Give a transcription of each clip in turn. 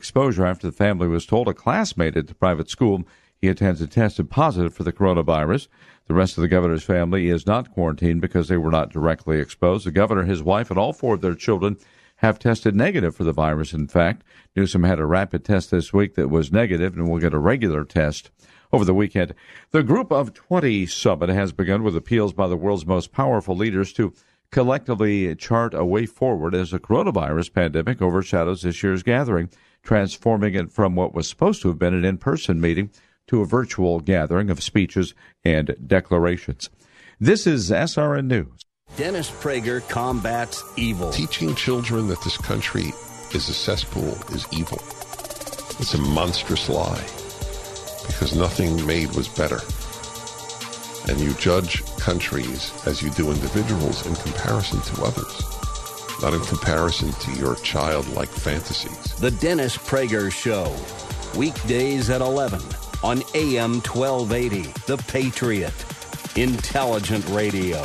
Exposure after the family was told a classmate at the private school he attends had tested positive for the coronavirus. The rest of the governor's family is not quarantined because they were not directly exposed. The governor, his wife, and all four of their children have tested negative for the virus. In fact, Newsom had a rapid test this week that was negative and will get a regular test over the weekend. The Group of 20 summit has begun with appeals by the world's most powerful leaders to collectively chart a way forward as the coronavirus pandemic overshadows this year's gathering transforming it from what was supposed to have been an in person meeting to a virtual gathering of speeches and declarations. This is SRN News. Dennis Prager combats evil. Teaching children that this country is a cesspool is evil. It's a monstrous lie because nothing made was better. And you judge countries as you do individuals in comparison to others not in comparison to your childlike fantasies. The Dennis Prager Show, weekdays at 11 on AM 1280. The Patriot, intelligent radio.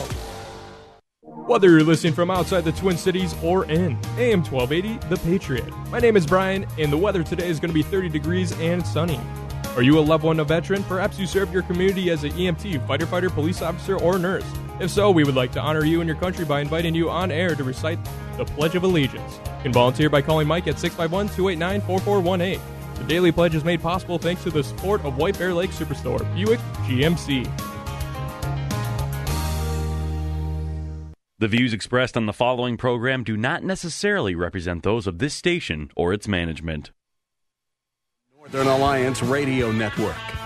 Whether you're listening from outside the Twin Cities or in AM 1280, The Patriot. My name is Brian, and the weather today is going to be 30 degrees and sunny. Are you a loved one, a veteran? Perhaps you served your community as an EMT, fighter, fighter, police officer, or nurse. If so, we would like to honor you and your country by inviting you on air to recite the Pledge of Allegiance. You can volunteer by calling Mike at 651 289 4418. The daily pledge is made possible thanks to the support of White Bear Lake Superstore, Buick GMC. The views expressed on the following program do not necessarily represent those of this station or its management. Northern Alliance Radio Network,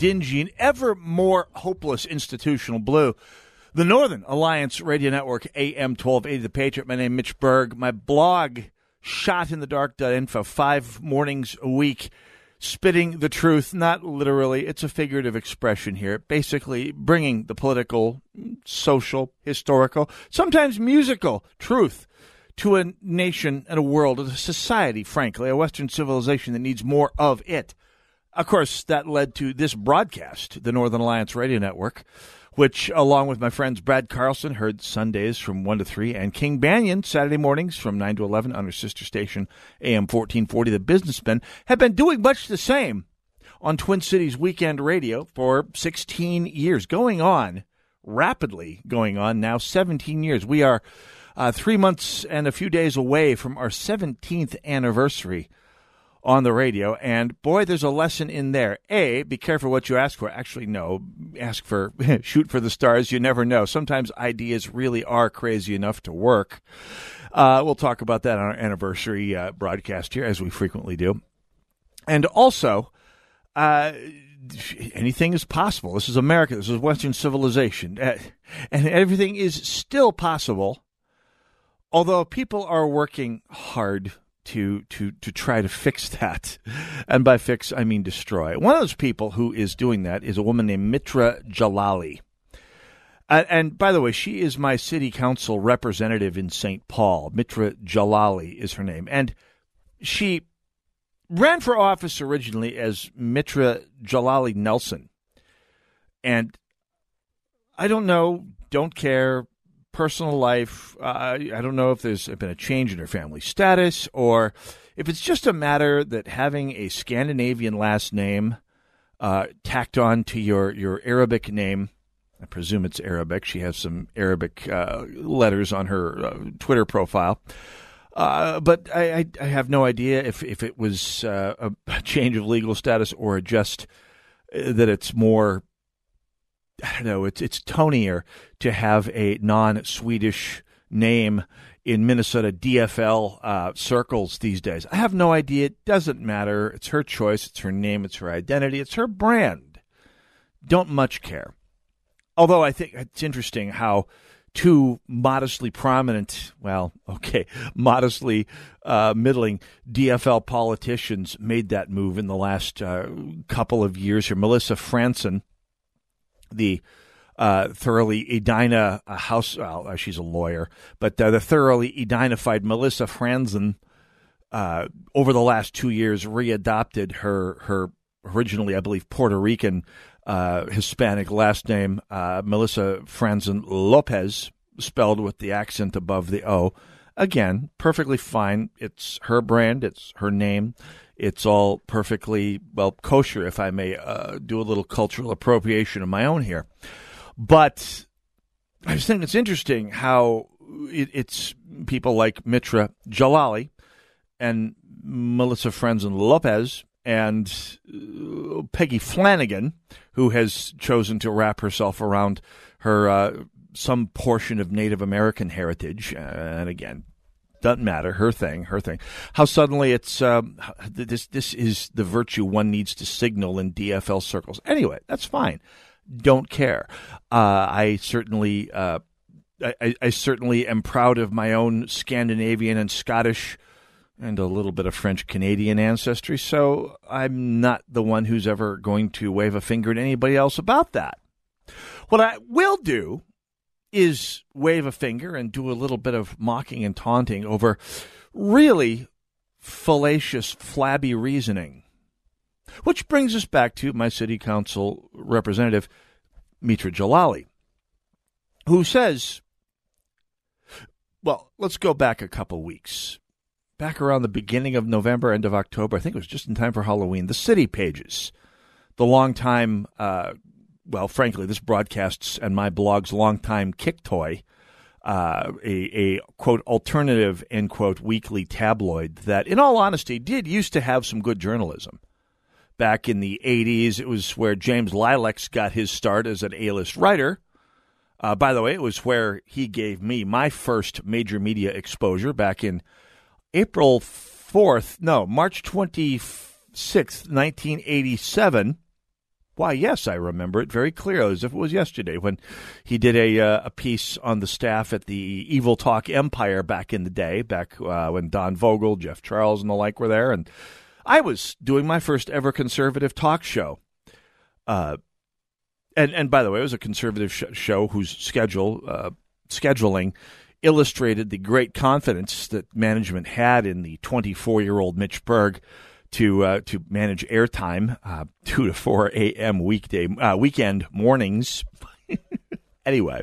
dingy, and ever more hopeless institutional blue. The Northern Alliance Radio Network, AM 1280, The Patriot. My name is Mitch Berg. My blog, shotinthedark.info, five mornings a week spitting the truth, not literally, it's a figurative expression here, basically bringing the political, social, historical, sometimes musical truth to a nation and a world, a society, frankly, a Western civilization that needs more of it. Of course, that led to this broadcast, the Northern Alliance Radio Network which, along with my friends Brad Carlson, heard Sundays from 1 to 3, and King Banaian Saturday mornings from 9 to 11 on her sister station, AM 1440, The Businessman, have been doing much the same on Twin Cities Weekend Radio for 16 years, going on rapidly, going on now 17 years. We are uh, three months and a few days away from our 17th anniversary on the radio. And boy, there's a lesson in there. A, be careful what you ask for. Actually, no, ask for, shoot for the stars. You never know. Sometimes ideas really are crazy enough to work. Uh, we'll talk about that on our anniversary uh, broadcast here, as we frequently do. And also, uh, anything is possible. This is America. This is Western civilization. Uh, and everything is still possible, although people are working hard to to to try to fix that. And by fix, I mean destroy. One of those people who is doing that is a woman named Mitra Jalali. Uh, and by the way, she is my city council representative in St. Paul. Mitra Jalali is her name. And she ran for office originally as Mitra Jalali Nelson. And I don't know, don't care, personal life. Uh, I don't know if there's been a change in her family status or if it's just a matter that having a Scandinavian last name uh, tacked on to your, your Arabic name. I presume it's Arabic. She has some Arabic uh, letters on her uh, Twitter profile. Uh, but I, I, have no idea if, if it was uh, a change of legal status or just that it's more. I don't know. It's it's tonier to have a non-Swedish name in Minnesota DFL uh, circles these days. I have no idea. It doesn't matter. It's her choice. It's her name. It's her identity. It's her brand. Don't much care. Although I think it's interesting how two modestly prominent, well, okay, modestly uh, middling DFL politicians made that move in the last uh, couple of years here. Melissa Franzen, the uh, thoroughly Edina uh, house, well, uh, she's a lawyer, but uh, the thoroughly Edinified Melissa Franzen, over the last two years, readopted her her originally, I believe, Puerto Rican uh, Hispanic last name, uh, Melissa Franzen Lopez, spelled with the accent above the O. Again, perfectly fine. It's her brand, it's her name. It's all perfectly, well, kosher, if I may uh, do a little cultural appropriation of my own here. But I just think it's interesting how it, it's people like Mitra Jalali and Melissa Franzen Lopez and uh, Peggy Flanagan, who has chosen to wrap herself around her uh, some portion of Native American heritage, and again, doesn't matter her thing, her thing. How suddenly it's um, this this is the virtue one needs to signal in DFL circles. Anyway, that's fine. Don't care. Uh, I certainly. Uh, I, I certainly am proud of my own Scandinavian and Scottish and a little bit of French Canadian ancestry, so I'm not the one who's ever going to wave a finger at anybody else about that. What I will do is wave a finger and do a little bit of mocking and taunting over really fallacious, flabby reasoning. Which brings us back to my city council representative, Mitra Jalali, who says, well, let's go back a couple weeks back around the beginning of November, end of October. I think it was just in time for Halloween. The City Pages, the longtime, uh, well, frankly, this broadcasts and my blog's longtime kick toy, uh, a, a quote alternative end quote weekly tabloid that, in all honesty, did used to have some good journalism. Back in the 80s, it was where James Lileks got his start as an A list writer. Uh, by the way, it was where he gave me my first major media exposure back in April 4th, no, March 26th, 1987. Why, yes, I remember it very clearly, as if it was yesterday, when he did a, uh, a piece on the staff at the Evil Talk Empire back in the day, back uh, when Don Vogel, Jeff Charles, and the like were there. And I was doing my first ever conservative talk show. Uh, and, and by the way, it was a conservative sh- show whose schedule, uh, scheduling illustrated the great confidence that management had in the 24 year old Mitch Berg to uh, to manage airtime uh, two to four a.m. weekday uh, weekend mornings. anyway,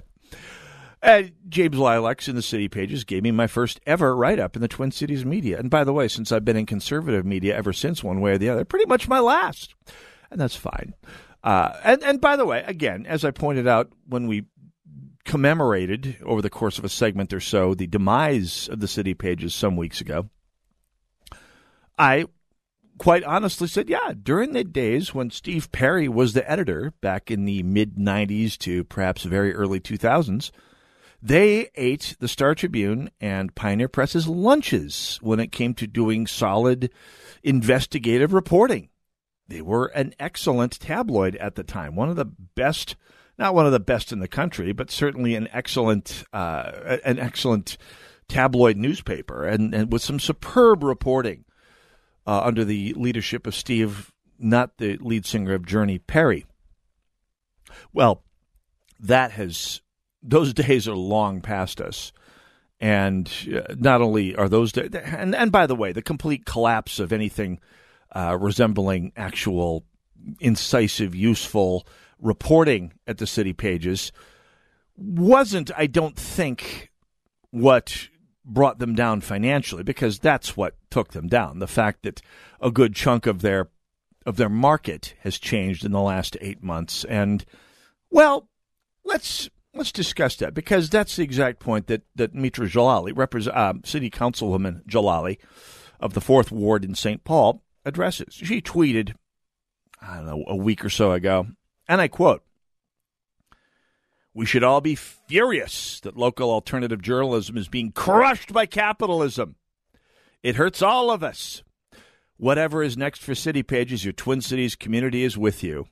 uh, James Lileks in the City Pages gave me my first ever write up in the Twin Cities media. And by the way, since I've been in conservative media ever since, one way or the other, pretty much my last, and that's fine. Uh, and and by the way, again, as I pointed out when we commemorated over the course of a segment or so the demise of the city pages some weeks ago, I quite honestly said, yeah, during the days when Steve Perry was the editor back in the mid 90s to perhaps very early 2000s, they ate the Star Tribune and Pioneer Press's lunches when it came to doing solid investigative reporting. They were an excellent tabloid at the time, one of the best not one of the best in the country, but certainly an excellent uh, an excellent tabloid newspaper, and, and with some superb reporting uh, under the leadership of Steve, not the lead singer of Journey, Perry. Well, that has those days are long past us. And uh, not only are those days, and, and by the way, the complete collapse of anything uh, resembling actual incisive, useful reporting at the city pages wasn't, I don't think, what brought them down financially because that's what took them down. The fact that a good chunk of their of their market has changed in the last eight months, and well, let's let's discuss that because that's the exact point that that Mitra Jalali, uh, City Councilwoman Jalali of the Fourth Ward in St. Paul, addresses. She tweeted I don't know, a week or so ago. And I quote We should all be furious that local alternative journalism is being crushed by capitalism. It hurts all of us. Whatever is next for City Pages, your Twin Cities community is with you.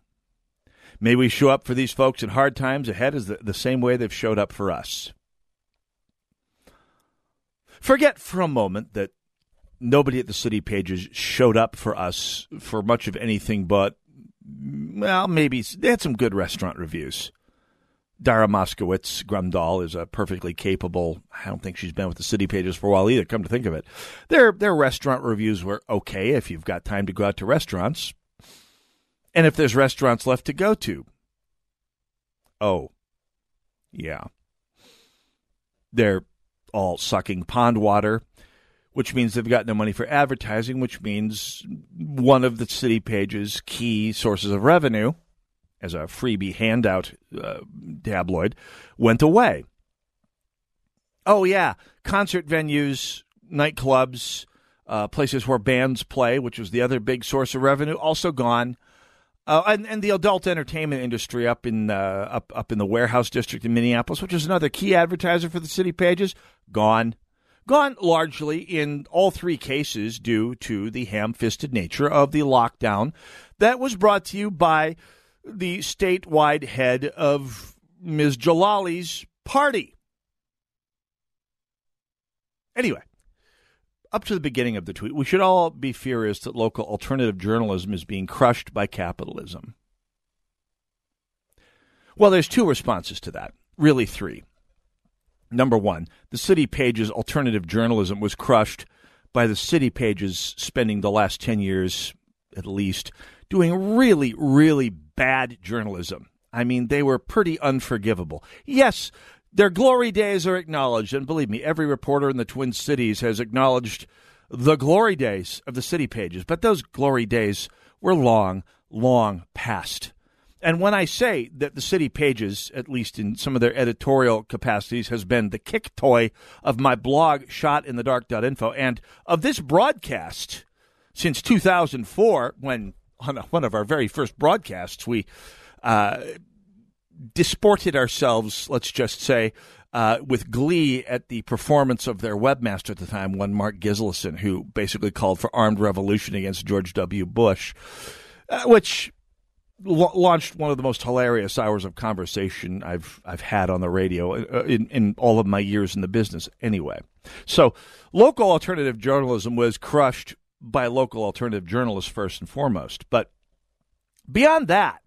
May we show up for these folks in hard times ahead as the, the same way they've showed up for us. Forget for a moment that nobody at the City Pages showed up for us for much of anything but, well, maybe they had some good restaurant reviews. Dara Moskowitz Grumdahl is a perfectly capable. I don't think she's been with the City Pages for a while either. Come to think of it, their their restaurant reviews were okay if you've got time to go out to restaurants, and if there's restaurants left to go to. Oh, yeah, they're all sucking pond water, which means they've got no money for advertising, which means one of the City Pages' key sources of revenue as a freebie handout uh, tabloid went away. Oh, yeah. Concert venues, nightclubs, uh, places where bands play, which was the other big source of revenue, also gone. Uh, and, and the adult entertainment industry up in uh, up up in the warehouse district in Minneapolis, which is another key advertiser for the city pages, gone, gone largely in all three cases due to the ham-fisted nature of the lockdown that was brought to you by the statewide head of Ms. Jalali's party. Anyway, up to the beginning of the tweet, we should all be furious that local alternative journalism is being crushed by capitalism. Well, there's two responses to that, really three. Number one, the City Pages alternative journalism was crushed by the City Pages spending the last 10 years, at least, doing really, really bad journalism. I mean, they were pretty unforgivable. Yes, their glory days are acknowledged, and believe me, every reporter in the Twin Cities has acknowledged the glory days of the city pages, but those glory days were long, long past. And when I say that the city pages, at least in some of their editorial capacities, has been the kick toy of my blog, shot shotinthedark.info, and of this broadcast since 2004, when on one of our very first broadcasts, we uh, disported ourselves, let's just say, uh, with glee at the performance of their webmaster at the time, one Mark Gislason, who basically called for armed revolution against George W. Bush, uh, which launched one of the most hilarious hours of conversation I've I've had on the radio uh, in, in all of my years in the business. Anyway, so local alternative journalism was crushed by local alternative journalists first and foremost. But beyond that,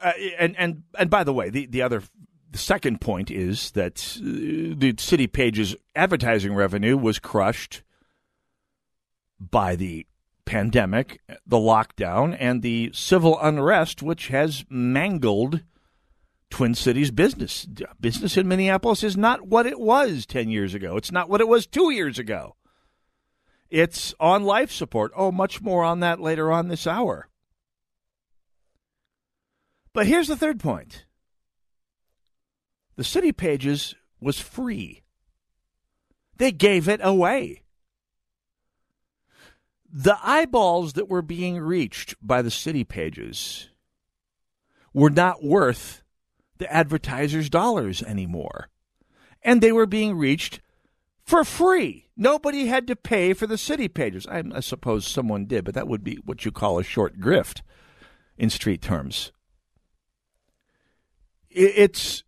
uh, and and and by the way, the the other the second point is that uh, the city pages advertising revenue was crushed by the pandemic, the lockdown, and the civil unrest, which has mangled Twin Cities business. Business in Minneapolis is not what it was 10 years ago. It's not what it was two years ago. It's on life support. Oh, much more on that later on this hour. But here's the third point the City Pages was free, they gave it away. The eyeballs that were being reached by the City Pages were not worth the advertisers' dollars anymore. And they were being reached for free. Nobody had to pay for the city pages. I, I, suppose someone did, but that would be what you call a short grift in street terms. It, it's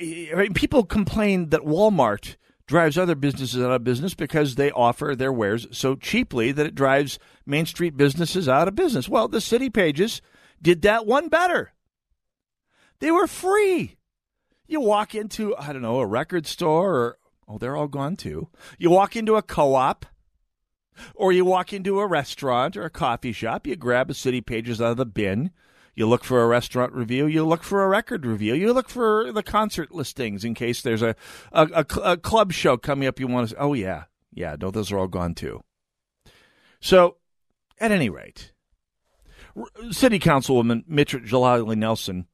I mean, people complain that Walmart drives other businesses out of business because they offer their wares so cheaply that it drives Main Street businesses out of business. Well, the city pages did that one better. They were free. You walk into, I don't know, a record store or Oh, they're all gone too. You walk into a co op or you walk into a restaurant or a coffee shop, you grab a City Pages out of the bin. You look for a restaurant review. You look for a record review. You look for the concert listings in case there's a, a, a, a club show coming up you want to. Oh, yeah. Yeah, no, those are all gone too. So, at any rate, City Councilwoman Mitch Jalali Nelson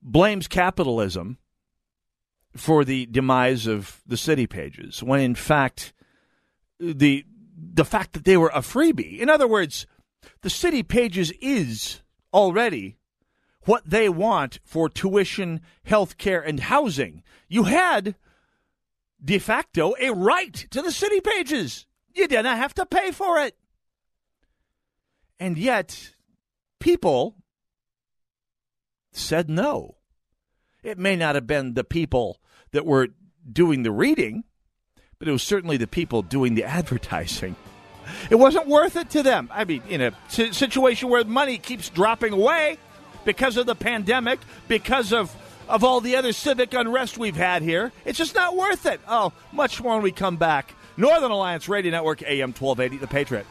blames capitalism for the demise of the city pages when in fact the the fact that they were a freebie in other words The city pages is already what they want for tuition, health care, and housing. You had de facto a right to the city pages. You didn't have to pay for it. And yet, people said no. It may not have been the people that were doing the reading, but it was certainly the people doing the advertising. It wasn't worth it to them. I mean, in a situation where money keeps dropping away because of the pandemic, because of of all the other civic unrest we've had here, it's just not worth it. Oh, much more when we come back. Northern Alliance Radio Network, AM 1280, The Patriot.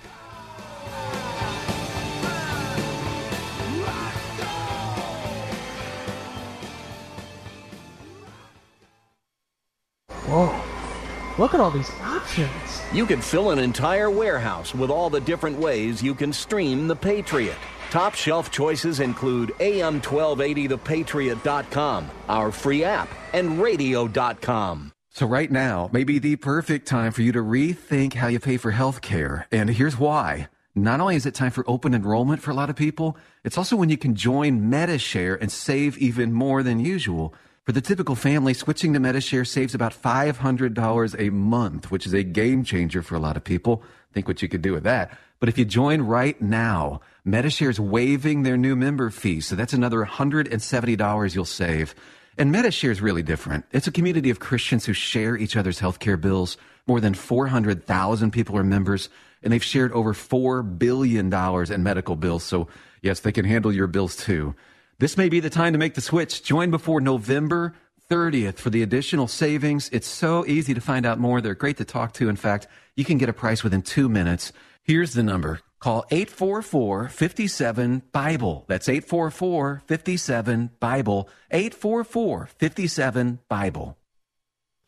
Whoa. Look at all these options. You can fill an entire warehouse with all the different ways you can stream The Patriot. Top shelf choices include AM1280thepatriot.com, our free app, and radio.com. So, right now may be the perfect time for you to rethink how you pay for health care. And here's why. Not only is it time for open enrollment for a lot of people, it's also when you can join Medi-Share and save even more than usual. For the typical family, switching to Medi-Share saves about $500 a month, which is a game changer for a lot of people. Think what you could do with that. But if you join right now, Medi-Share is waiving their new member fee, so that's another $170 you'll save. And Medi-Share is really different. It's a community of Christians who share each other's healthcare bills. More than 400,000 people are members, and they've shared over $4 billion in medical bills. So, yes, they can handle your bills too. This may be the time to make the switch. Join before November 30th for the additional savings. It's so easy to find out more. They're great to talk to. In fact, you can get a price within two minutes. Here's the number. Call 844 57 Bible. That's 844 57 Bible. 844 57 Bible.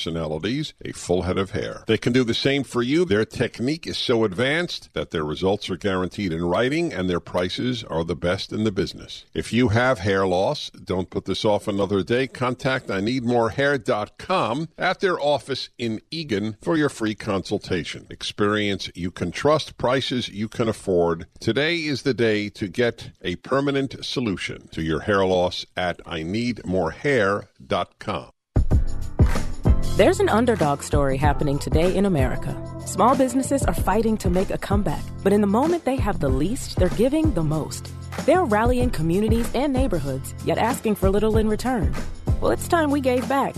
personalities a full head of hair. They can do the same for you. Their technique is so advanced that their results are guaranteed in writing and their prices are the best in the business. If you have hair loss, don't put this off another day. Contact I Need More IneedMoreHair.com at their office in Eagan for your free consultation. Experience you can trust, prices you can afford. Today is the day to get a permanent solution to your hair loss at I Need More IneedMoreHair.com. There's an underdog story happening today in America. Small businesses are fighting to make a comeback, but in the moment they have the least, they're giving the most. They're rallying communities and neighborhoods, yet asking for little in return. Well, it's time we gave back.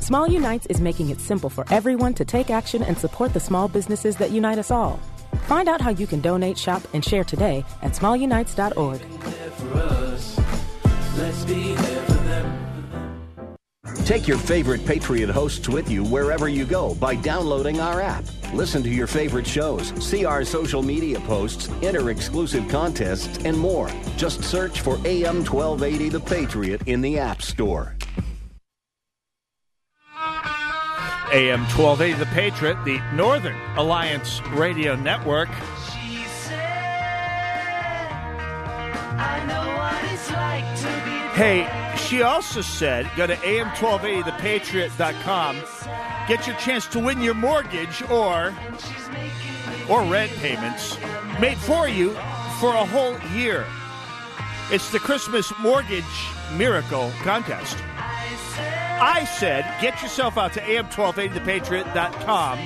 Small Unites is making it simple for everyone to take action and support the small businesses that unite us all. Find out how you can donate, shop, and share today at smallunites.org. Take your favorite Patriot hosts with you wherever you go by downloading our app. Listen to your favorite shows, see our social media posts, enter exclusive contests, and more. Just search for AM 1280 The Patriot in the App Store. AM 1280 The Patriot, the Northern Alliance Radio Network. Hey, she also said go to am1280thepatriot.com, get your chance to win your mortgage or or rent payments made for you for a whole year. It's the Christmas Mortgage Miracle Contest. I said get yourself out to am1280thepatriot.com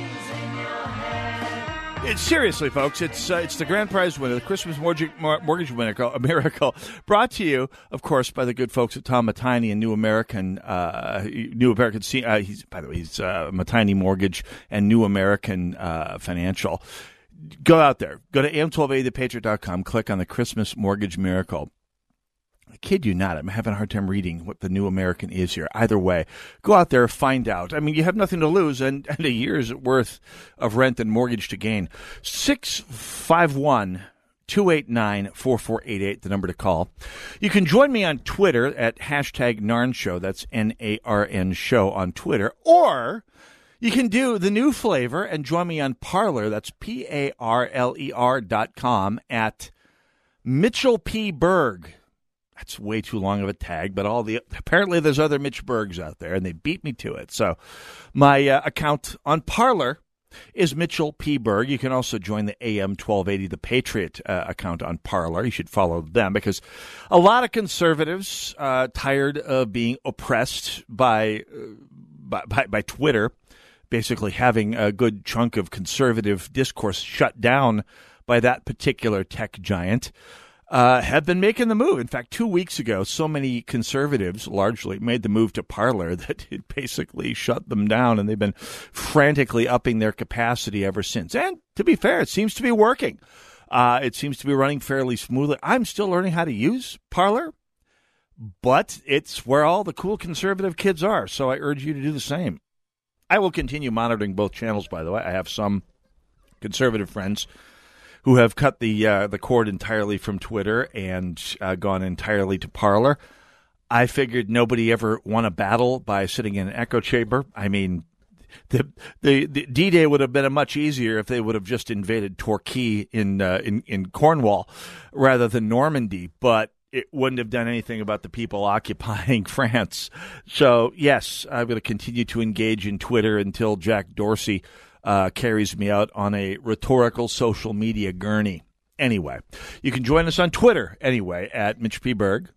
it's, seriously, folks, it's uh, it's the grand prize winner, the Christmas mortgage, mortgage miracle, a miracle, brought to you, of course, by the good folks at Tom Matiny and New American, uh, New American. Uh, he's by the way, he's uh, Matiny Mortgage and New American uh, Financial. Go out there, go to am1280thepatriot.com, click on the Christmas Mortgage Miracle. Kid you not. I'm having a hard time reading what the new American is here. Either way, go out there, find out. I mean, you have nothing to lose and, and a year's worth of rent and mortgage to gain. 651 289 4488, the number to call. You can join me on Twitter at hashtag Narn Show. That's N A R N Show on Twitter. Or you can do the new flavor and join me on Parler. That's P A R L E R dot com at Mitchell P. Berg. That's way too long of a tag, but all the apparently there's other Mitch Bergs out there, and they beat me to it. So my uh, account on Parler is Mitchell P. Berg. You can also join the AM 1280, the Patriot uh, account on Parler. You should follow them because a lot of conservatives uh, tired of being oppressed by, uh, by, by by Twitter, basically having a good chunk of conservative discourse shut down by that particular tech giant uh, have been making the move. In fact, two weeks ago, so many conservatives largely made the move to Parler that it basically shut them down, and they've been frantically upping their capacity ever since. And to be fair, it seems to be working. Uh, it seems to be running fairly smoothly. I'm still learning how to use Parler, but it's where all the cool conservative kids are. So I urge you to do the same. I will continue monitoring both channels, by the way. I have some conservative friends who have cut the uh, the cord entirely from Twitter and uh, gone entirely to Parler. I figured nobody ever won a battle by sitting in an echo chamber. I mean, the the, the D Day would have been much easier if they would have just invaded Torquay in uh, in in Cornwall rather than Normandy, but it wouldn't have done anything about the people occupying France. So yes, I'm going to continue to engage in Twitter until Jack Dorsey uh, carries me out on a rhetorical social media gurney. Anyway, you can join us on Twitter anyway at Mitch P. Berg.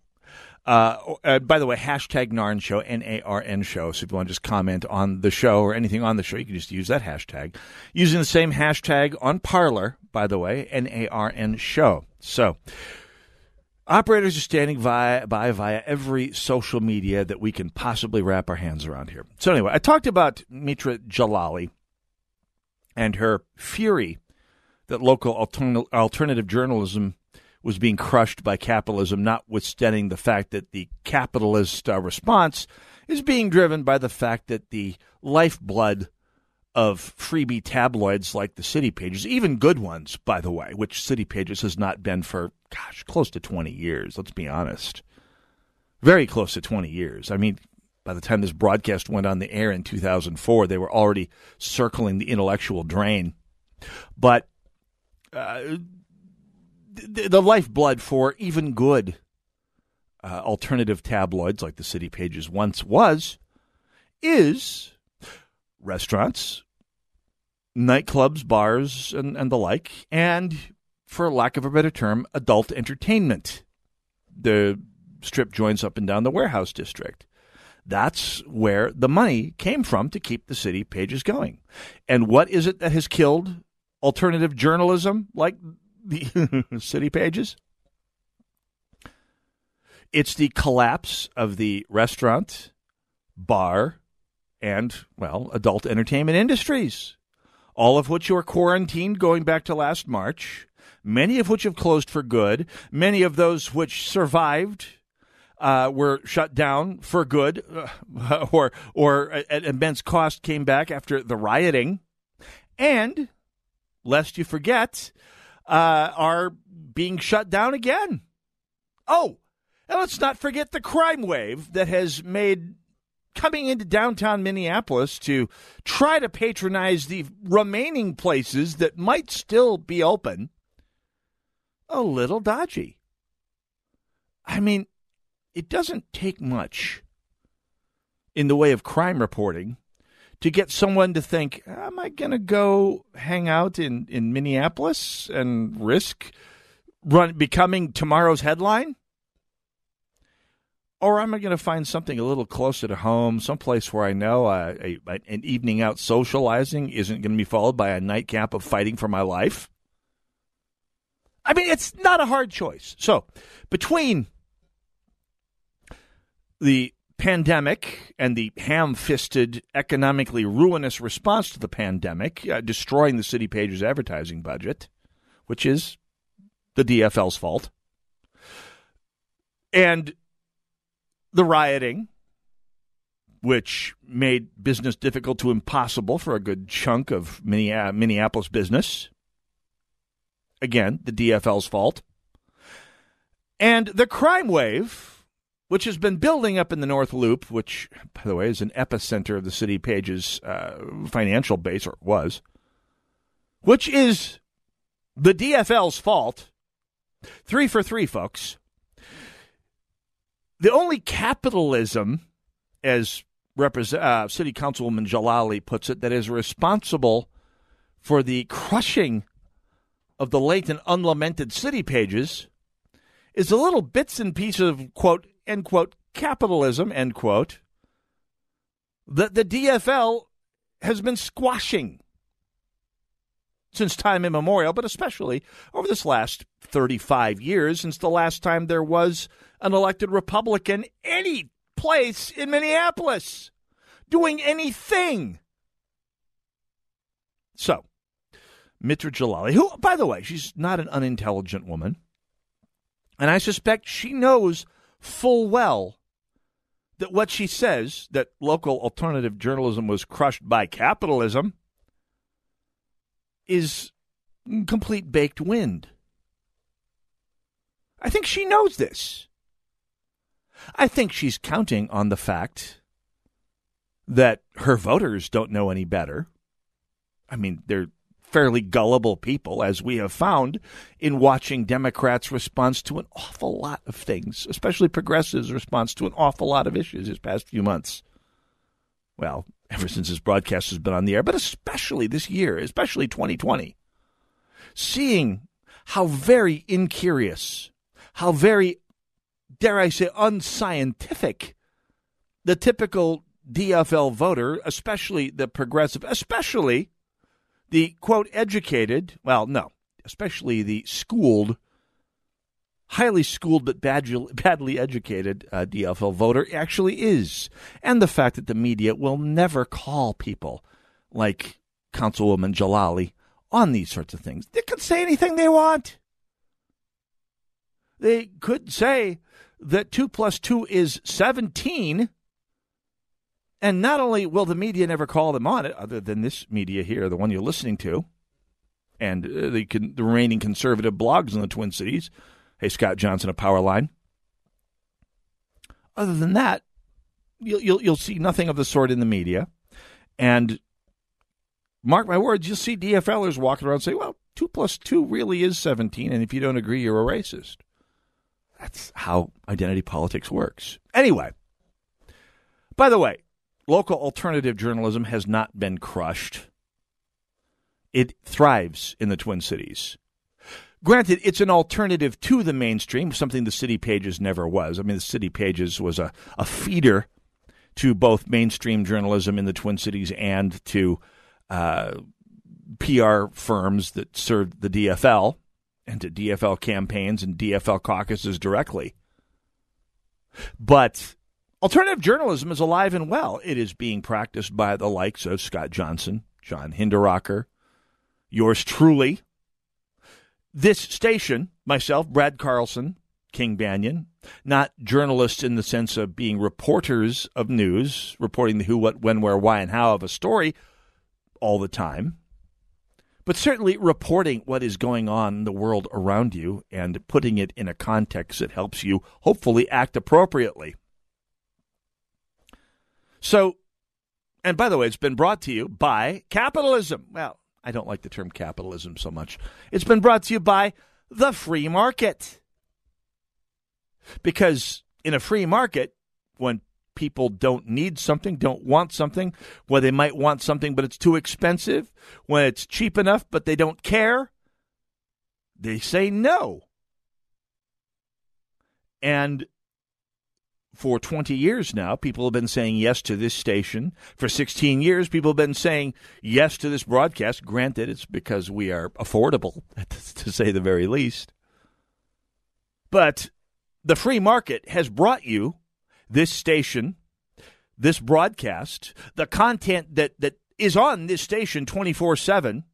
Uh, uh, by the way, hashtag Narn Show, N A R N Show. So if you want to just comment on the show or anything on the show, you can just use that hashtag. Using the same hashtag on Parler, by the way, N A R N Show. So operators are standing by, by via every social media that we can possibly wrap our hands around here. So anyway, I talked about Mitra Jalali and her fury that local alternative journalism was being crushed by capitalism, notwithstanding the fact that the capitalist uh, response is being driven by the fact that the lifeblood of freebie tabloids like the City Pages, even good ones, by the way, which City Pages has not been for, gosh, close to 20 years, let's be honest. Very close to 20 years. I mean, by the time this broadcast went on the air in 2004, they were already circling the intellectual drain. But uh, the, the lifeblood for even good uh, alternative tabloids like the City Pages once was is restaurants, nightclubs, bars, and, and the like, and for lack of a better term, adult entertainment. The strip joins up and down the warehouse district. That's where the money came from to keep the city pages going. And what is it that has killed alternative journalism like the city pages? It's the collapse of the restaurant, bar, and, well, adult entertainment industries, all of which were quarantined going back to last March, many of which have closed for good, many of those which survived uh, were shut down for good, uh, or or at immense cost came back after the rioting, and lest you forget, uh, are being shut down again. Oh, and let's not forget the crime wave that has made coming into downtown Minneapolis to try to patronize the remaining places that might still be open a little dodgy. I mean, it doesn't take much in the way of crime reporting to get someone to think, am I going to go hang out in, in Minneapolis and risk run becoming tomorrow's headline? Or am I going to find something a little closer to home, someplace where I know uh, a, an evening out socializing isn't going to be followed by a nightcap of fighting for my life? I mean, it's not a hard choice. So, between the pandemic and the ham fisted, economically ruinous response to the pandemic, uh, destroying the City Pages advertising budget, which is the DFL's fault, and the rioting, which made business difficult to impossible for a good chunk of Minneapolis business, again, the DFL's fault. And the crime wave, which has been building up in the North Loop, which, by the way, is an epicenter of the City Pages uh, financial base, or was, which is the DFL's fault. Three for three, folks. The only capitalism, as Represent, uh, City Councilwoman Jalali puts it, that is responsible for the crushing of the late and unlamented city pages is the little bits and pieces of quote end quote capitalism end quote that the DFL has been squashing since time immemorial, but especially over this last 35 years since the last time there was an elected Republican any place in Minneapolis doing anything. So, Mitra Jalali, who, by the way, she's not an unintelligent woman. And I suspect she knows full well that what she says, that local alternative journalism was crushed by capitalism, is complete baked wind. I think she knows this. I think she's counting on the fact that her voters don't know any better. I mean, they're fairly gullible people, as we have found in watching Democrats' response to an awful lot of things, especially progressives' response to an awful lot of issues this past few months. Well, ever since this broadcast has been on the air, but especially this year, especially 2020. Seeing how very incurious, how very, dare I say, unscientific the typical DFL voter, especially the progressive, especially the quote educated, well, no, especially the schooled, highly schooled but badly badly educated uh, DFL voter actually is. And the fact that the media will never call people like Councilwoman Jalali on these sorts of things. They could say anything they want. They could say that 2 plus 2 is 17 and not only will the media never call them on it, other than this media here, the one you're listening to, and uh, the, the remaining conservative blogs in the Twin Cities, hey, Scott Johnson of Powerline. Other than that, you'll, you'll, you'll see nothing of the sort in the media. And mark my words, you'll see DFLers walking around say, well, 2 plus 2 really is 17, and if you don't agree, you're a racist. That's how identity politics works. Anyway, by the way, local alternative journalism has not been crushed. It thrives in the Twin Cities. Granted, it's an alternative to the mainstream, something the City Pages never was. I mean, the City Pages was a, a feeder to both mainstream journalism in the Twin Cities and to uh, PR firms that served the DFL and to DFL campaigns and DFL caucuses directly. But Alternative journalism is alive and well. It is being practiced by the likes of Scott Johnson, John Hinderaker, yours truly. This station, myself, Brad Carlson, King Banaian, not journalists in the sense of being reporters of news, reporting the who, what, when, where, why, and how of a story all the time, but certainly reporting what is going on in the world around you and putting it in a context that helps you hopefully act appropriately. So, and by the way, it's been brought to you by capitalism. Well, I don't like the term capitalism so much. It's been brought to you by the free market. Because in a free market, when people don't need something, don't want something, when they might want something but it's too expensive, when it's cheap enough but they don't care, they say no. And for 20 years now, people have been saying yes to this station. For 16 years, people have been saying yes to this broadcast. Granted, it's because we are affordable, to say the very least. But the free market has brought you this station, this broadcast, the content that, that is on this station 24 7,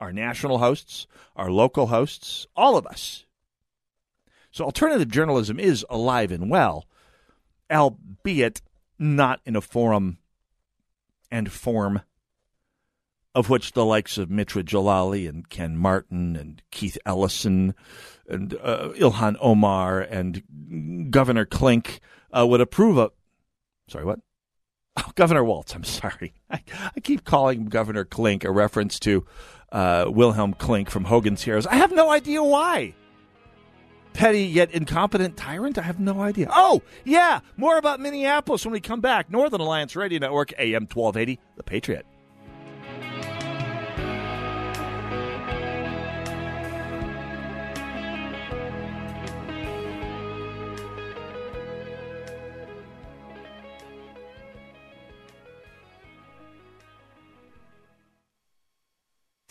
our national hosts, our local hosts, all of us. So alternative journalism is alive and well albeit not in a forum and form of which the likes of Mitra Jalali and Ken Martin and Keith Ellison and uh, Ilhan Omar and Governor Klink uh, would approve of. Sorry, what? Oh, Governor Walz, I'm sorry. I, I, keep calling Governor Klink a reference to uh, Wilhelm Klink from Hogan's Heroes. I have no idea why. Petty yet incompetent tyrant? I have no idea. Oh, yeah. More about Minneapolis when we come back. Northern Alliance Radio Network, AM 1280, The Patriot.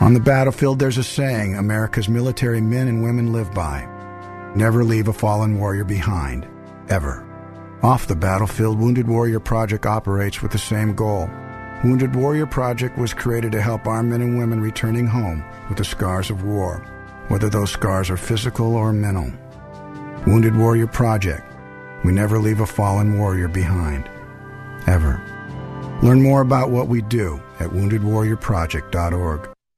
On the battlefield, there's a saying America's military men and women live by never leave a fallen warrior behind, ever. Off the battlefield, Wounded Warrior Project operates with the same goal. Wounded Warrior Project was created to help our men and women returning home with the scars of war, whether those scars are physical or mental. Wounded Warrior Project. We never leave a fallen warrior behind, ever. Learn more about what we do at woundedwarriorproject.org.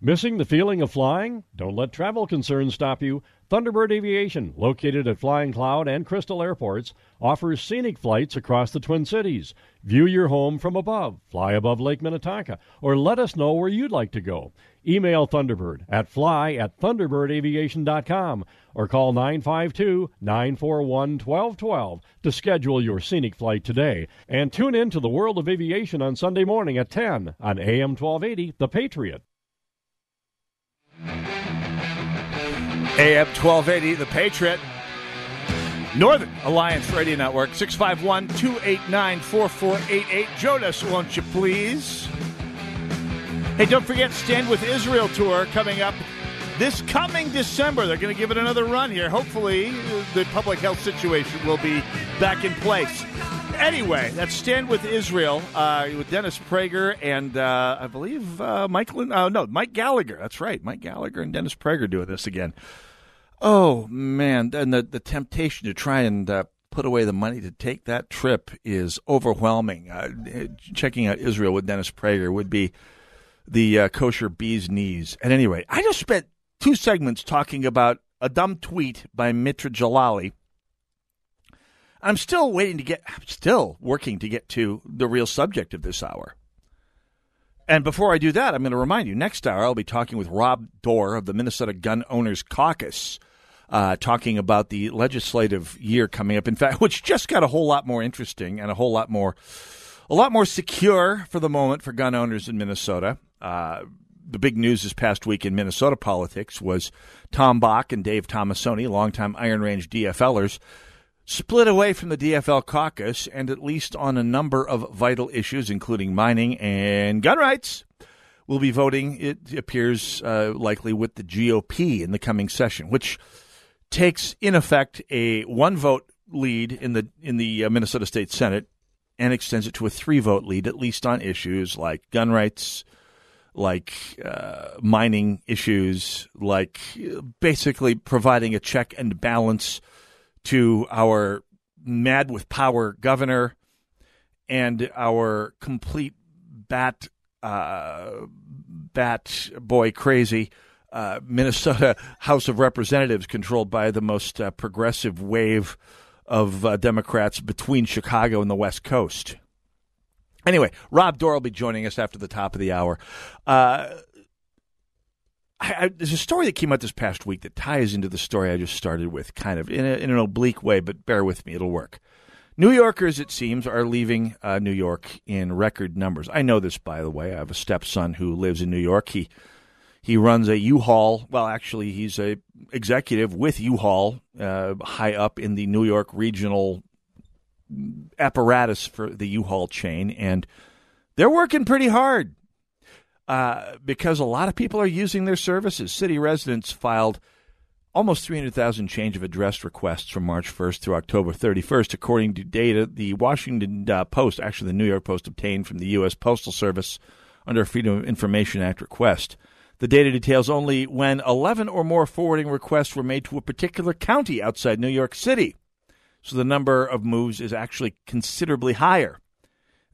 Missing the feeling of flying? Don't let travel concerns stop you. Thunderbird Aviation, located at Flying Cloud and Crystal Airports, offers scenic flights across the Twin Cities. View your home from above, fly above Lake Minnetonka, or let us know where you'd like to go. Email Thunderbird at fly at thunderbirdaviation.com or call 952 941 1212 to schedule your scenic flight today. And tune in to the world of aviation on Sunday morning at 10 on AM 1280, The Patriot. AM 1280, The Patriot. Northern Alliance Radio Network, 651 289 4488. Join us, won't you please? Hey, don't forget Stand With Israel Tour coming up this coming December. They're going to give it another run here. Hopefully, the public health situation will be back in place. Anyway, that's Stand With Israel uh, with Dennis Prager and uh, I believe uh, Michael. Uh, no, Mike Gallagher. That's right. Mike Gallagher and Dennis Prager doing this again. Oh man, and the the temptation to try and uh, put away the money to take that trip is overwhelming. Uh, checking out Israel with Dennis Prager would be the uh, kosher bee's knees. At any rate, I just spent two segments talking about a dumb tweet by Mitra Jalali. I'm still waiting to get, I'm still working to get to the real subject of this hour. And before I do that, I'm going to remind you next hour I'll be talking with Rob Doar of the Minnesota Gun Owners Caucus uh, talking about the legislative year coming up. In fact, which just got a whole lot more interesting and a whole lot more, a lot more secure for the moment for gun owners in Minnesota. Uh, the big news this past week in Minnesota politics was Tom Bakk and Dave Tomassoni, longtime Iron Range DFLers, split away from the DFL caucus, and at least on a number of vital issues, including mining and gun rights, will be voting, it appears uh, likely, with the GOP in the coming session, which takes, in effect, a one vote lead in the, in the uh, Minnesota State Senate and extends it to a three vote lead, at least on issues like gun rights, like uh, mining issues, like basically providing a check and balance to our mad with power governor and our complete bat uh, bat boy crazy uh, Minnesota House of Representatives, controlled by the most uh, progressive wave of uh, Democrats between Chicago and the West Coast. Anyway, Rob Doar will be joining us after the top of the hour. I, I, there's a story that came out this past week that ties into the story I just started with, kind of in, a, in an oblique way, but bear with me, it'll work. New Yorkers, it seems, are leaving uh, New York in record numbers. I know this, by the way. I have a stepson who lives in New York. He he runs a U-Haul. Well, actually, he's a executive with U-Haul, uh, high up in the New York regional apparatus for the U-Haul chain, and they're working pretty hard uh, because a lot of people are using their services. City residents filed almost 300,000 change of address requests from March 1st through October 31st, according to data the Washington uh, Post, actually the New York Post, obtained from the U.S. Postal Service under a Freedom of Information Act request. The data details only when 11 or more forwarding requests were made to a particular county outside New York City. So the number of moves is actually considerably higher.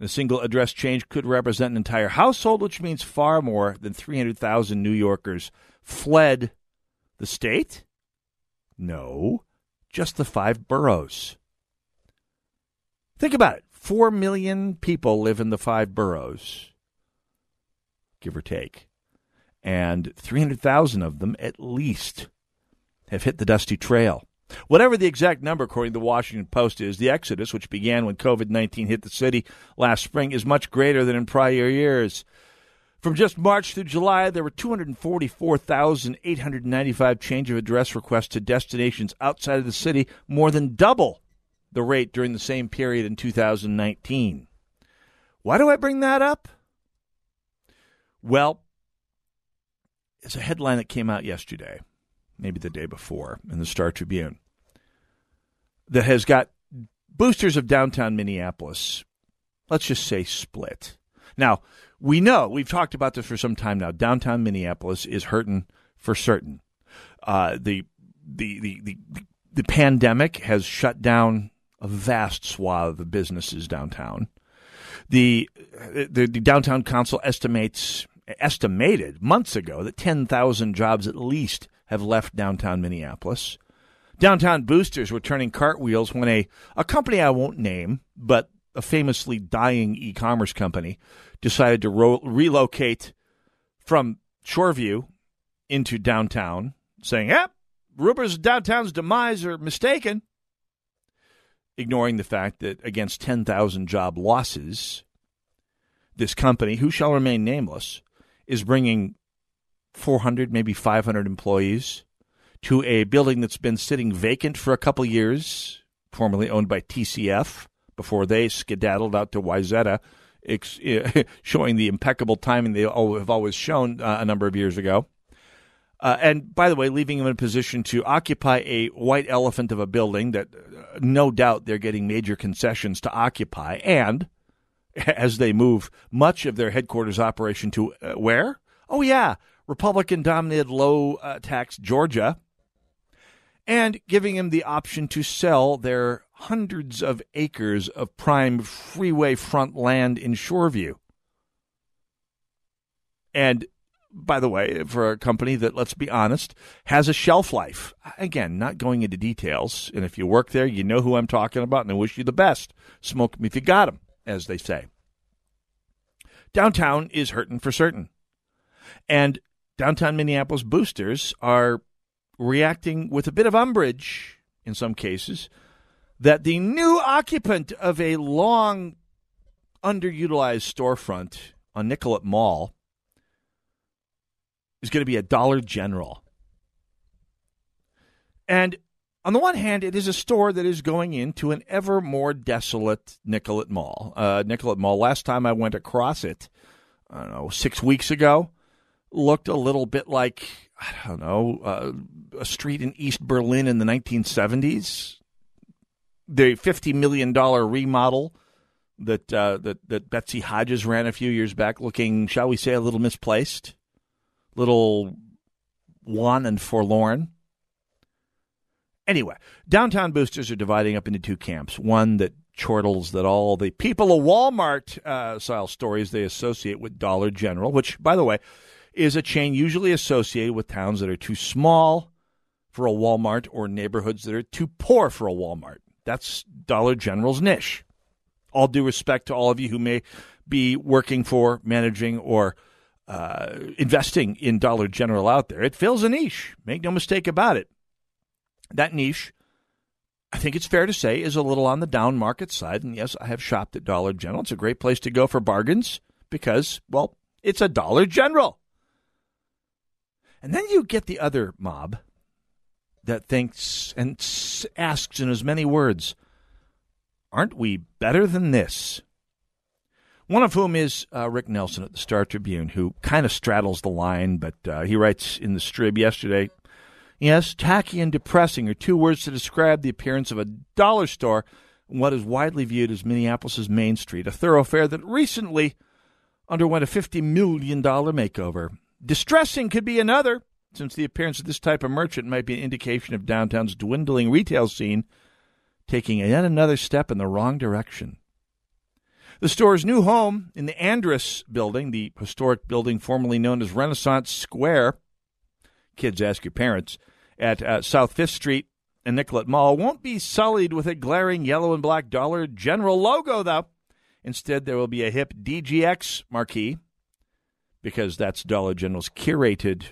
A single address change could represent an entire household, which means far more than 300,000 New Yorkers fled the state? No, just the five boroughs. Think about it. Four million people live in the five boroughs, give or take. And 300,000 of them, at least, have hit the dusty trail. Whatever the exact number, according to the Washington Post, is, the exodus, which began when COVID 19 hit the city last spring, is much greater than in prior years. From just March through July, there were 244,895 change of address requests to destinations outside of the city, more than double the rate during the same period in 2019. Why do I bring that up? Well, it's a headline that came out yesterday maybe the day before in the Star Tribune, that has got boosters of downtown Minneapolis, let's just say split. Now, we know, we've talked about this for some time now, downtown Minneapolis is hurting for certain. Uh, the, the, the, the, the pandemic has shut down a vast swath of businesses downtown. The, the, the downtown council estimates estimated months ago that 10,000 jobs at least have left downtown Minneapolis. Downtown boosters were turning cartwheels when a, a company I won't name, but a famously dying e commerce company, decided to ro- relocate from Shoreview into downtown, saying, yep, rumors of downtown's demise are mistaken, ignoring the fact that against 10,000 job losses, this company, who shall remain nameless, is bringing 400, maybe 500 employees to a building that's been sitting vacant for a couple years, formerly owned by TCF, before they skedaddled out to Wayzata, ex- showing the impeccable timing they have always shown uh, a number of years ago. Uh, and by the way, leaving them in a position to occupy a white elephant of a building that uh, no doubt they're getting major concessions to occupy. And as they move much of their headquarters operation to uh, where? Oh, yeah, Republican dominated low uh, tax Georgia, and giving him the option to sell their hundreds of acres of prime freeway front land in Shoreview. And by the way, for a company that, let's be honest, has a shelf life. Again, not going into details. And if you work there, you know who I'm talking about, and I wish you the best. Smoke them if you got them, as they say. Downtown is hurting for certain. And downtown Minneapolis boosters are reacting with a bit of umbrage in some cases that the new occupant of a long underutilized storefront on Nicollet Mall is going to be a Dollar General. And on the one hand, it is a store that is going into an ever more desolate Nicollet Mall. Uh, Nicollet Mall, last time I went across it, I don't know, six weeks ago, looked a little bit like, I don't know, uh, a street in East Berlin in the 1970s. The $50 million remodel that, uh, that, that Betsy Hodges ran a few years back, looking, shall we say, a little misplaced, little wan and forlorn. Anyway, downtown boosters are dividing up into two camps. One that chortles that all the people of Walmart uh, style stories they associate with Dollar General, which, by the way, is a chain usually associated with towns that are too small for a Walmart or neighborhoods that are too poor for a Walmart. That's Dollar General's niche. All due respect to all of you who may be working for, managing, or uh, investing in Dollar General out there. It fills a niche. Make no mistake about it that niche, I think it's fair to say, is a little on the down market side. And yes, I have shopped at Dollar General. It's a great place to go for bargains because, well, it's a Dollar General. And then you get the other mob that thinks and asks in as many words, Aren't we better than this? One of whom is uh, Rick Nelson at the Star Tribune, who kind of straddles the line, but uh, he writes in the Strib yesterday Yes, tacky and depressing are two words to describe the appearance of a dollar store in what is widely viewed as Minneapolis's Main Street, a thoroughfare that recently underwent a $50 million makeover. Distressing could be another, since the appearance of this type of merchant might be an indication of downtown's dwindling retail scene taking yet another step in the wrong direction. The store's new home in the Andrus building, the historic building formerly known as Renaissance Square, kids ask your parents, at uh, South Fifth Street and Nicollet Mall won't be sullied with a glaring yellow and black Dollar General logo, though. Instead, there will be a hip DGX marquee because that's Dollar General's curated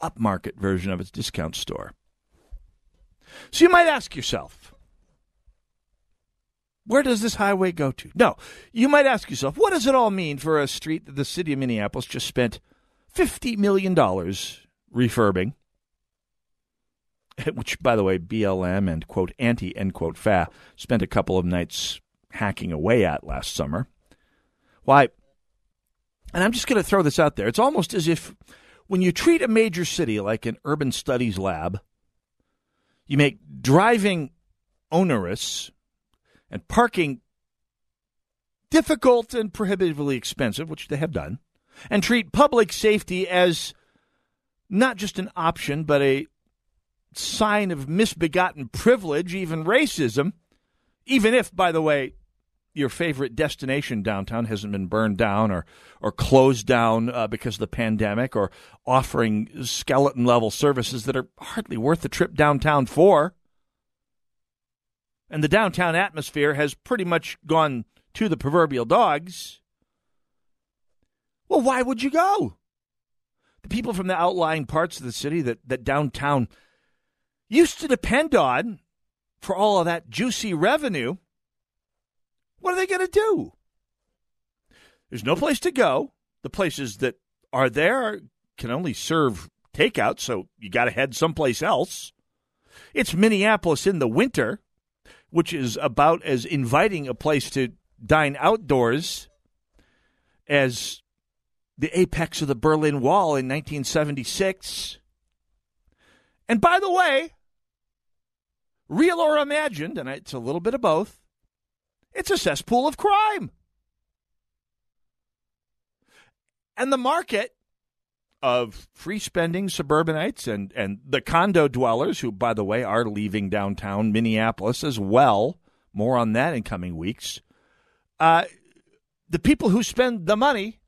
upmarket version of its discount store. So you might ask yourself, where does this highway go to? No, you might ask yourself, what does it all mean for a street that the city of Minneapolis just spent $50 million refurbing, which, by the way, BLM and, quote, anti, end quote, FA spent a couple of nights hacking away at last summer. Why, and I'm just going to throw this out there. It's almost as if when you treat a major city like an urban studies lab, you make driving onerous and parking difficult and prohibitively expensive, which they have done, and treat public safety as not just an option, but a sign of misbegotten privilege, even racism, even if, by the way, your favorite destination downtown hasn't been burned down or, or closed down uh, because of the pandemic or offering skeleton level services that are hardly worth the trip downtown for. And the downtown atmosphere has pretty much gone to the proverbial dogs. Well, why would you go? the people from the outlying parts of the city that, that downtown used to depend on for all of that juicy revenue, what are they going to do? There's no place to go. The places that are there can only serve takeout, so you got to head someplace else. It's Minneapolis in the winter, which is about as inviting a place to dine outdoors as the apex of the Berlin Wall in 1976. And by the way, real or imagined, and it's a little bit of both, it's a cesspool of crime. And the market of free spending suburbanites and, and the condo dwellers, who, by the way, are leaving downtown Minneapolis as well, more on that in coming weeks. Uh, the people who spend the money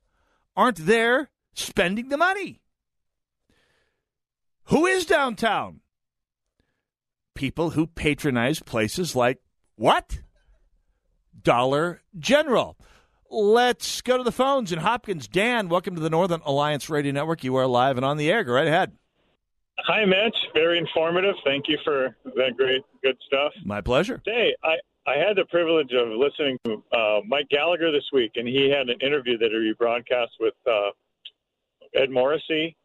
aren't there spending the money. Who is downtown? People who patronize places like what? Dollar General. Let's go to the phones in Hopkins. Dan, welcome to the Northern Alliance Radio Network. You are live and on the air. Go right ahead. Hi, Mitch. Very informative. Thank you for that great, good stuff. My pleasure. Hey, I, I had the privilege of listening to uh, Mike Gallagher this week, and he had an interview that he broadcast with uh, Ed Morrissey.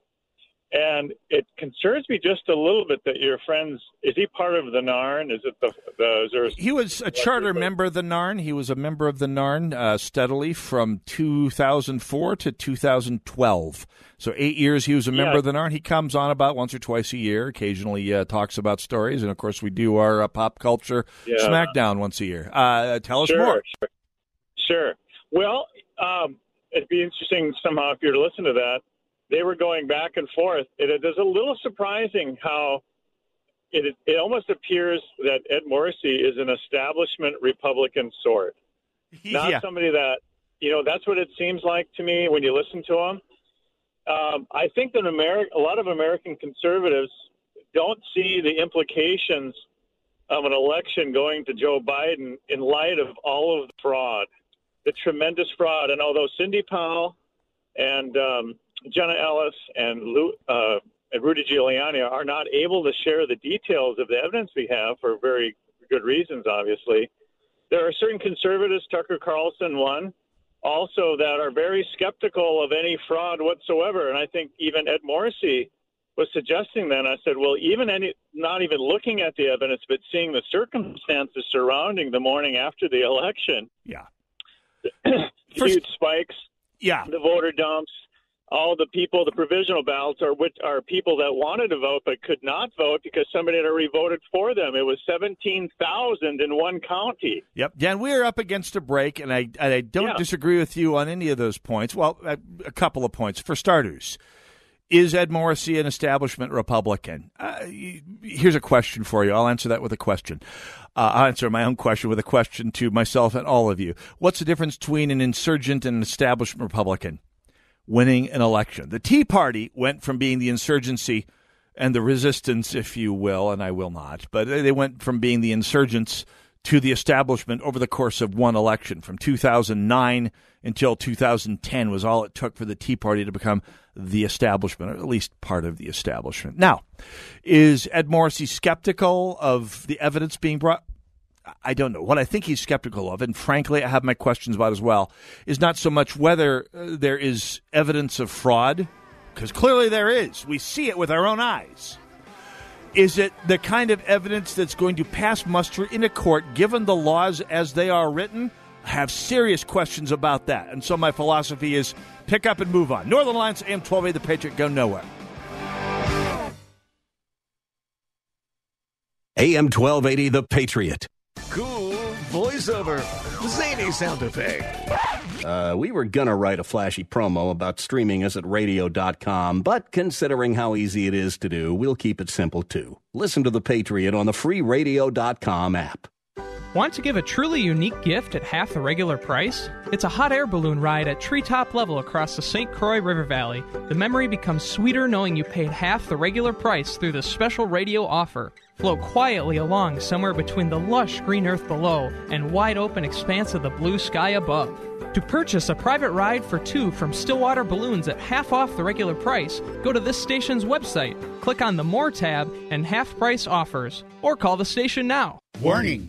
And it concerns me just a little bit that your friends is he part of the NARN? Is it the, the is there a, He was a charter member of the NARN. He was a member of the NARN uh, steadily from 2004 to 2012. So eight years he was a member Yeah. of the NARN. He comes on about once or twice a year. Occasionally uh, talks about stories, and of course we do our uh, pop culture Yeah. smackdown once a year. Uh, tell us sure, more. Sure. Sure. Well, um, it'd be interesting somehow if you were to listen to that. They were going back and forth. It, it is a little surprising how it it almost appears that Ed Morrissey is an establishment Republican sort, not Yeah. somebody that you know. That's what it seems like to me when you listen to him. Um, I think that Ameri- a lot of American conservatives don't see the implications of an election going to Joe Biden in light of all of the fraud, the tremendous fraud. And although Sidney Powell and um, Jenna Ellis and, Lou, uh, and Rudy Giuliani are not able to share the details of the evidence we have for very good reasons, obviously, there are certain conservatives, Tucker Carlson one, also that are very skeptical of any fraud whatsoever. And I think even Ed Morrissey was suggesting then, I said, well, even any, not even looking at the evidence, but seeing the circumstances surrounding the morning after the election, Yeah. huge spikes, yeah, the voter dumps, all the people, the provisional ballots are which are people that wanted to vote but could not vote because somebody had already voted for them. It was seventeen thousand in one county. Yep, Dan, we are up against a break, and I and I don't Yeah. disagree with you on any of those points. Well, a, a couple of points. For starters, is Ed Morrissey an establishment Republican? Uh, here's a question for you. I'll answer that with a question. Uh, I'll answer my own question with a question to myself and all of you. What's the difference between an insurgent and an establishment Republican? Winning an election. The Tea Party went from being the insurgency and the resistance, if you will, and I will not, but they went from being the insurgents to the establishment over the course of one election. From 2009 until 2010 was all it took for the Tea Party to become the establishment, or at least part of the establishment. Now, is Ed Morrissey skeptical of the evidence being brought? I don't know. What I think he's skeptical of, and frankly, I have my questions about as well, is not so much whether uh, there is evidence of fraud, because clearly there is. We see it with our own eyes. Is it the kind of evidence that's going to pass muster in a court given the laws as they are written? I have serious questions about that. And so my philosophy is pick up and move on. Northern Alliance, AM 12A, The Patriot, go nowhere. AM 1280, The Patriot. Cool voiceover. Zany sound effect. Uh, we were gonna write a flashy promo about streaming us at radio.com, but considering how easy it is to do, we'll keep it simple too. Listen to The Patriot on the free radio.com app. Want to give a truly unique gift at half the regular price? It's a hot air balloon ride at treetop level across the St. Croix River Valley. The memory becomes sweeter knowing you paid half the regular price through the special radio offer. Float quietly along somewhere between the lush green earth below and wide open expanse of the blue sky above. To purchase a private ride for two from Stillwater Balloons at half off the regular price, go to this station's website, click on the More tab, and half price offers, or call the station now. Warning,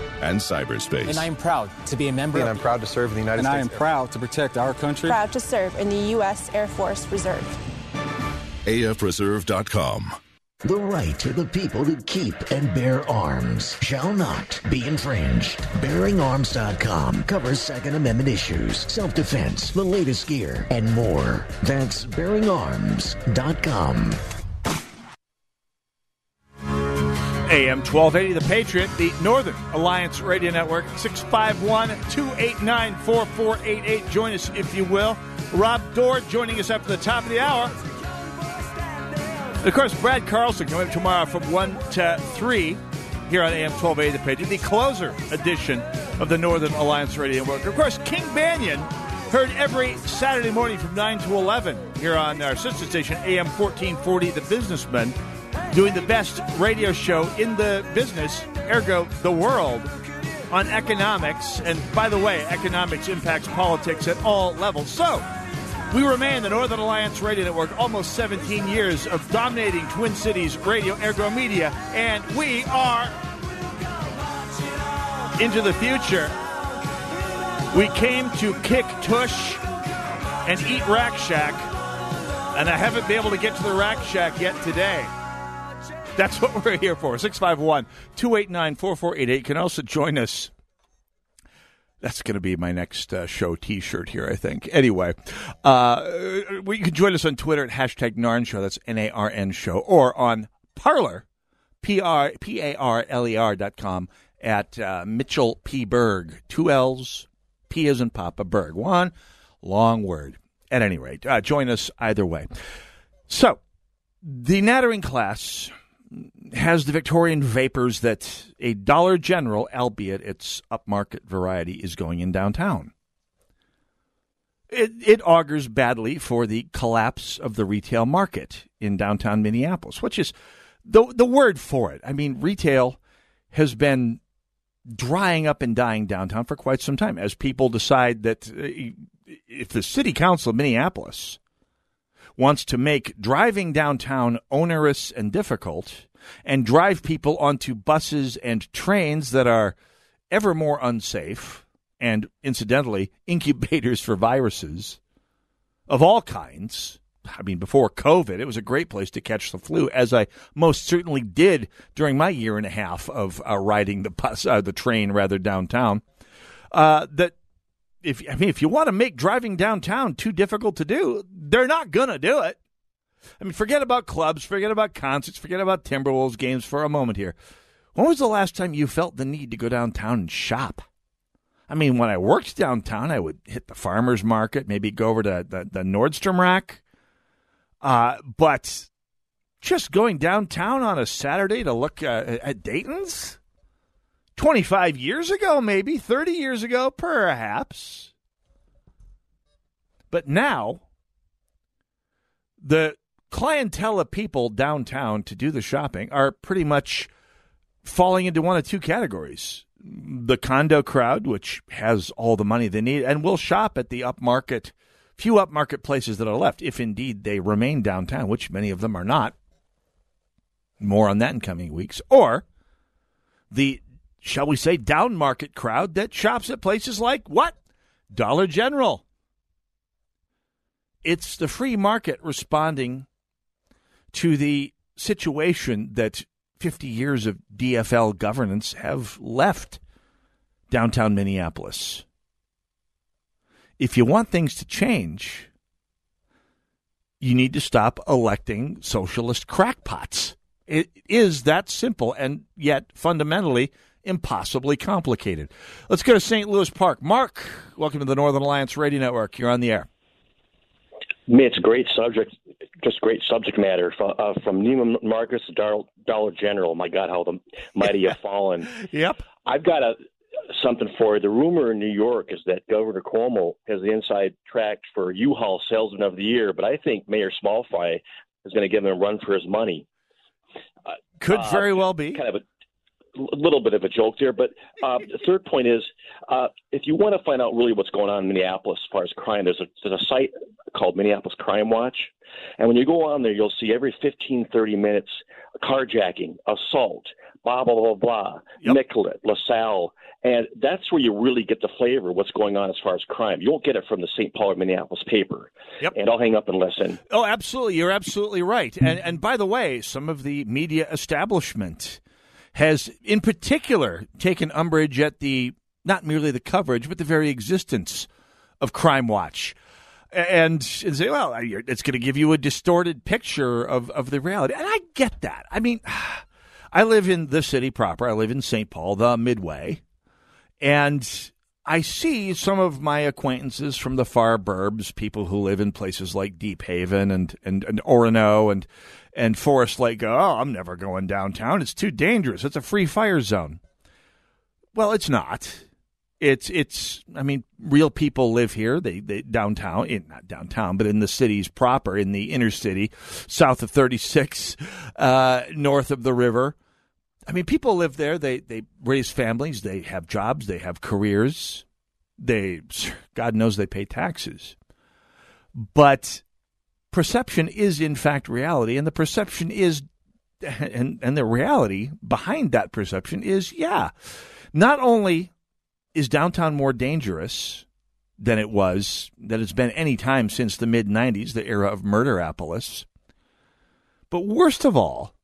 and cyberspace. And I am proud to be a member. And I'm proud to serve in the United and States. And I am proud to protect our country. Proud to serve in the U.S. Air Force Reserve. AFReserve.com. The right of the people to keep and bear arms shall not be infringed. BearingArms.com covers Second Amendment issues, self defense, the latest gear, and more. That's BearingArms.com. AM 1280, The Patriot, the Northern Alliance Radio Network, 651 289 4488. Join us if you will. Rob Doar joining us after the top of the hour. And of course, Brad Carlson coming up tomorrow from 1 to 3 here on AM 1280, The Patriot, the closer edition of the Northern Alliance Radio Network. Of course, King Banaian heard every Saturday morning from 9 to 11 here on our sister station, AM 1440, The Businessman doing the best radio show in the business, ergo the world, on economics. And by the way, economics impacts politics at all levels. So, we remain the Northern Alliance Radio Network, almost 17 years of dominating Twin Cities radio, ergo media, and we are into the future. We came to kick tush and eat Rack Shack, and I haven't been able to get to the Rack Shack yet today. That's what we're here for. 651 289 4488. You can also join us. That's going to be my next uh, show t shirt here, I think. Anyway, uh, you can join us on Twitter at hashtag NARN Show. That's N A R N Show. Or on Parler, P R P A R L E R dot com at uh, Mitchell P. Berg. Two L's, P as in Papa, Berg. One long word. At any rate, uh, join us either way. So, the nattering class has the Victorian vapors that a Dollar General, albeit its upmarket variety, is going in downtown. It, it augurs badly for the collapse of the retail market in downtown Minneapolis, which is the the word for it. I mean, retail has been drying up and dying downtown for quite some time as people decide that uh, if the city council of Minneapolis wants to make driving downtown onerous and difficult and drive people onto buses and trains that are ever more unsafe and incidentally incubators for viruses of all kinds. I mean, before COVID, it was a great place to catch the flu, as I most certainly did during my year and a half of uh, riding the bus, uh, the train rather downtown. Uh, that if I mean, if you want to make driving downtown too difficult to do, they're not gonna do it. I mean, forget about clubs, forget about concerts, forget about Timberwolves games for a moment here. When was the last time you felt the need to go downtown and shop? I mean, when I worked downtown, I would hit the farmers market, maybe go over to the, the Nordstrom rack. Uh, but just going downtown on a Saturday to look uh, at Dayton's? 25 years ago, maybe 30 years ago, perhaps. But now, the clientele of people downtown to do the shopping are pretty much falling into one of two categories the condo crowd, which has all the money they need and will shop at the upmarket, few upmarket places that are left, if indeed they remain downtown, which many of them are not. More on that in coming weeks. Or the, shall we say, down market crowd that shops at places like what? Dollar General. It's the free market responding to the situation that 50 years of DFL governance have left downtown Minneapolis. If you want things to change, you need to stop electing socialist crackpots. It is that simple and yet fundamentally impossibly complicated. Let's go to St. Louis Park. Mark, welcome to the Northern Alliance Radio Network. You're on the air. It's a great subject, just great subject matter. From, uh, from Neiman Marcus to Dollar, Dollar General. My God, how the mighty have fallen. Yep. I've got a something for you. The rumor in New York is that Governor Cuomo has the inside track for U-Haul Salesman of the Year, but I think Mayor Smallfry is going to give him a run for his money. Uh, Could uh, very well be. Kind of a a little bit of a joke there, but uh, the third point is uh, if you want to find out really what's going on in Minneapolis as far as crime, there's a, there's a site called Minneapolis Crime Watch. And when you go on there, you'll see every 15, 30 minutes carjacking, assault, blah, blah, blah, blah, Nicollet, LaSalle. And that's where you really get the flavor of what's going on as far as crime. You won't get it from the St. Paul or Minneapolis paper. Yep. And I'll hang up and listen. Oh, absolutely. You're absolutely right. And and by the way, some of the media establishment has in particular taken umbrage at the not merely the coverage, but the very existence of Crime Watch. And, and say, well, it's going to give you a distorted picture of, of the reality. And I get that. I mean, I live in the city proper. I live in St. Paul, the Midway. And I see some of my acquaintances from the far burbs, people who live in places like Deephaven and, and, and Orono and, and Forest Lake go, oh, I'm never going downtown. It's too dangerous. It's a free fire zone. Well, it's not. It's it's. I mean, real people live here. They they downtown, in, not downtown, but in the cities proper, in the inner city, south of 36, uh, north of the river. I mean, people live there. They they raise families. They have jobs. They have careers. They, God knows, they pay taxes. But perception is in fact reality, and the perception is, and and the reality behind that perception is, yeah, not only is downtown more dangerous than it was, than it's been any time since the mid 90s, the era of Murderapolis. But worst of all,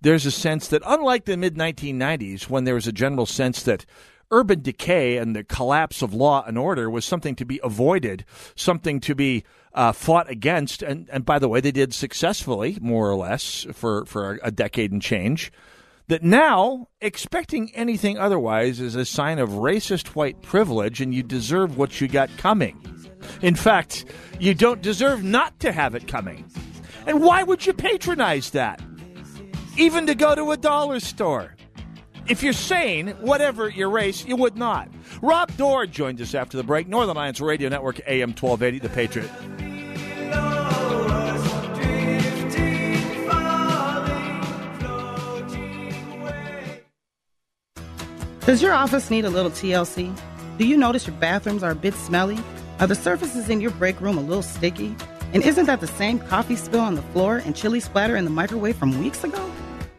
there's a sense that, unlike the mid 1990s, when there was a general sense that urban decay and the collapse of law and order was something to be avoided, something to be uh, fought against, and, and by the way, they did successfully, more or less, for, for a decade and change that now expecting anything otherwise is a sign of racist white privilege and you deserve what you got coming. In fact, you don't deserve not to have it coming. And why would you patronize that? Even to go to a dollar store. If you're sane, whatever your race, you would not. Rob Doar joined us after the break. Northern Alliance Radio Network, AM 1280, The Patriot. Does your office need a little TLC? Do you notice your bathrooms are a bit smelly? Are the surfaces in your break room a little sticky? And isn't that the same coffee spill on the floor and chili splatter in the microwave from weeks ago?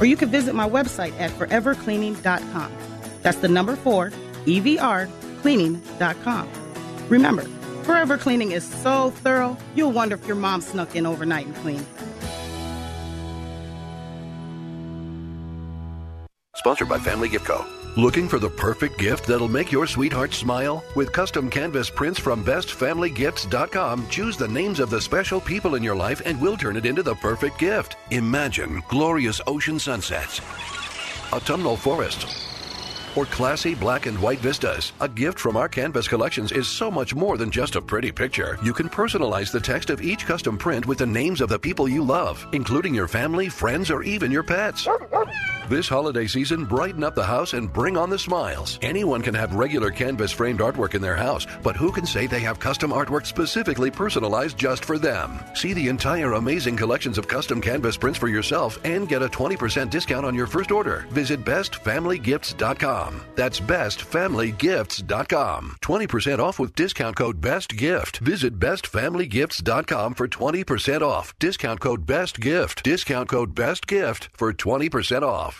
Or you can visit my website at forevercleaning.com. That's the number four, EVR, cleaning.com. Remember, Forever Cleaning is so thorough, you'll wonder if your mom snuck in overnight and cleaned. Sponsored by Family Gift Co. Looking for the perfect gift that'll make your sweetheart smile? With custom canvas prints from bestfamilygifts.com, choose the names of the special people in your life and we'll turn it into the perfect gift. Imagine glorious ocean sunsets, autumnal forests, or classy black and white vistas. A gift from our canvas collections is so much more than just a pretty picture. You can personalize the text of each custom print with the names of the people you love, including your family, friends, or even your pets. This holiday season, brighten up the house and bring on the smiles. Anyone can have regular canvas framed artwork in their house, but who can say they have custom artwork specifically personalized just for them? See the entire amazing collections of custom canvas prints for yourself and get a 20% discount on your first order. Visit bestfamilygifts.com. That's bestfamilygifts.com. 20% off with discount code BESTGIFT. Visit bestfamilygifts.com for 20% off. Discount code BESTGIFT. Discount code BESTGIFT for 20% off.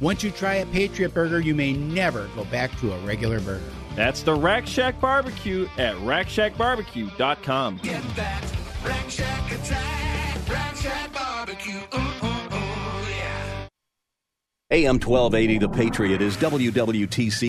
Once you try a Patriot Burger, you may never go back to a regular burger. That's the Rack Shack Barbecue at rackshackbarbecue.com. Get that Rack Shack attack. Rack Shack barbecue. Ooh, ooh, ooh, yeah. AM 1280, The Patriot, is WWTC.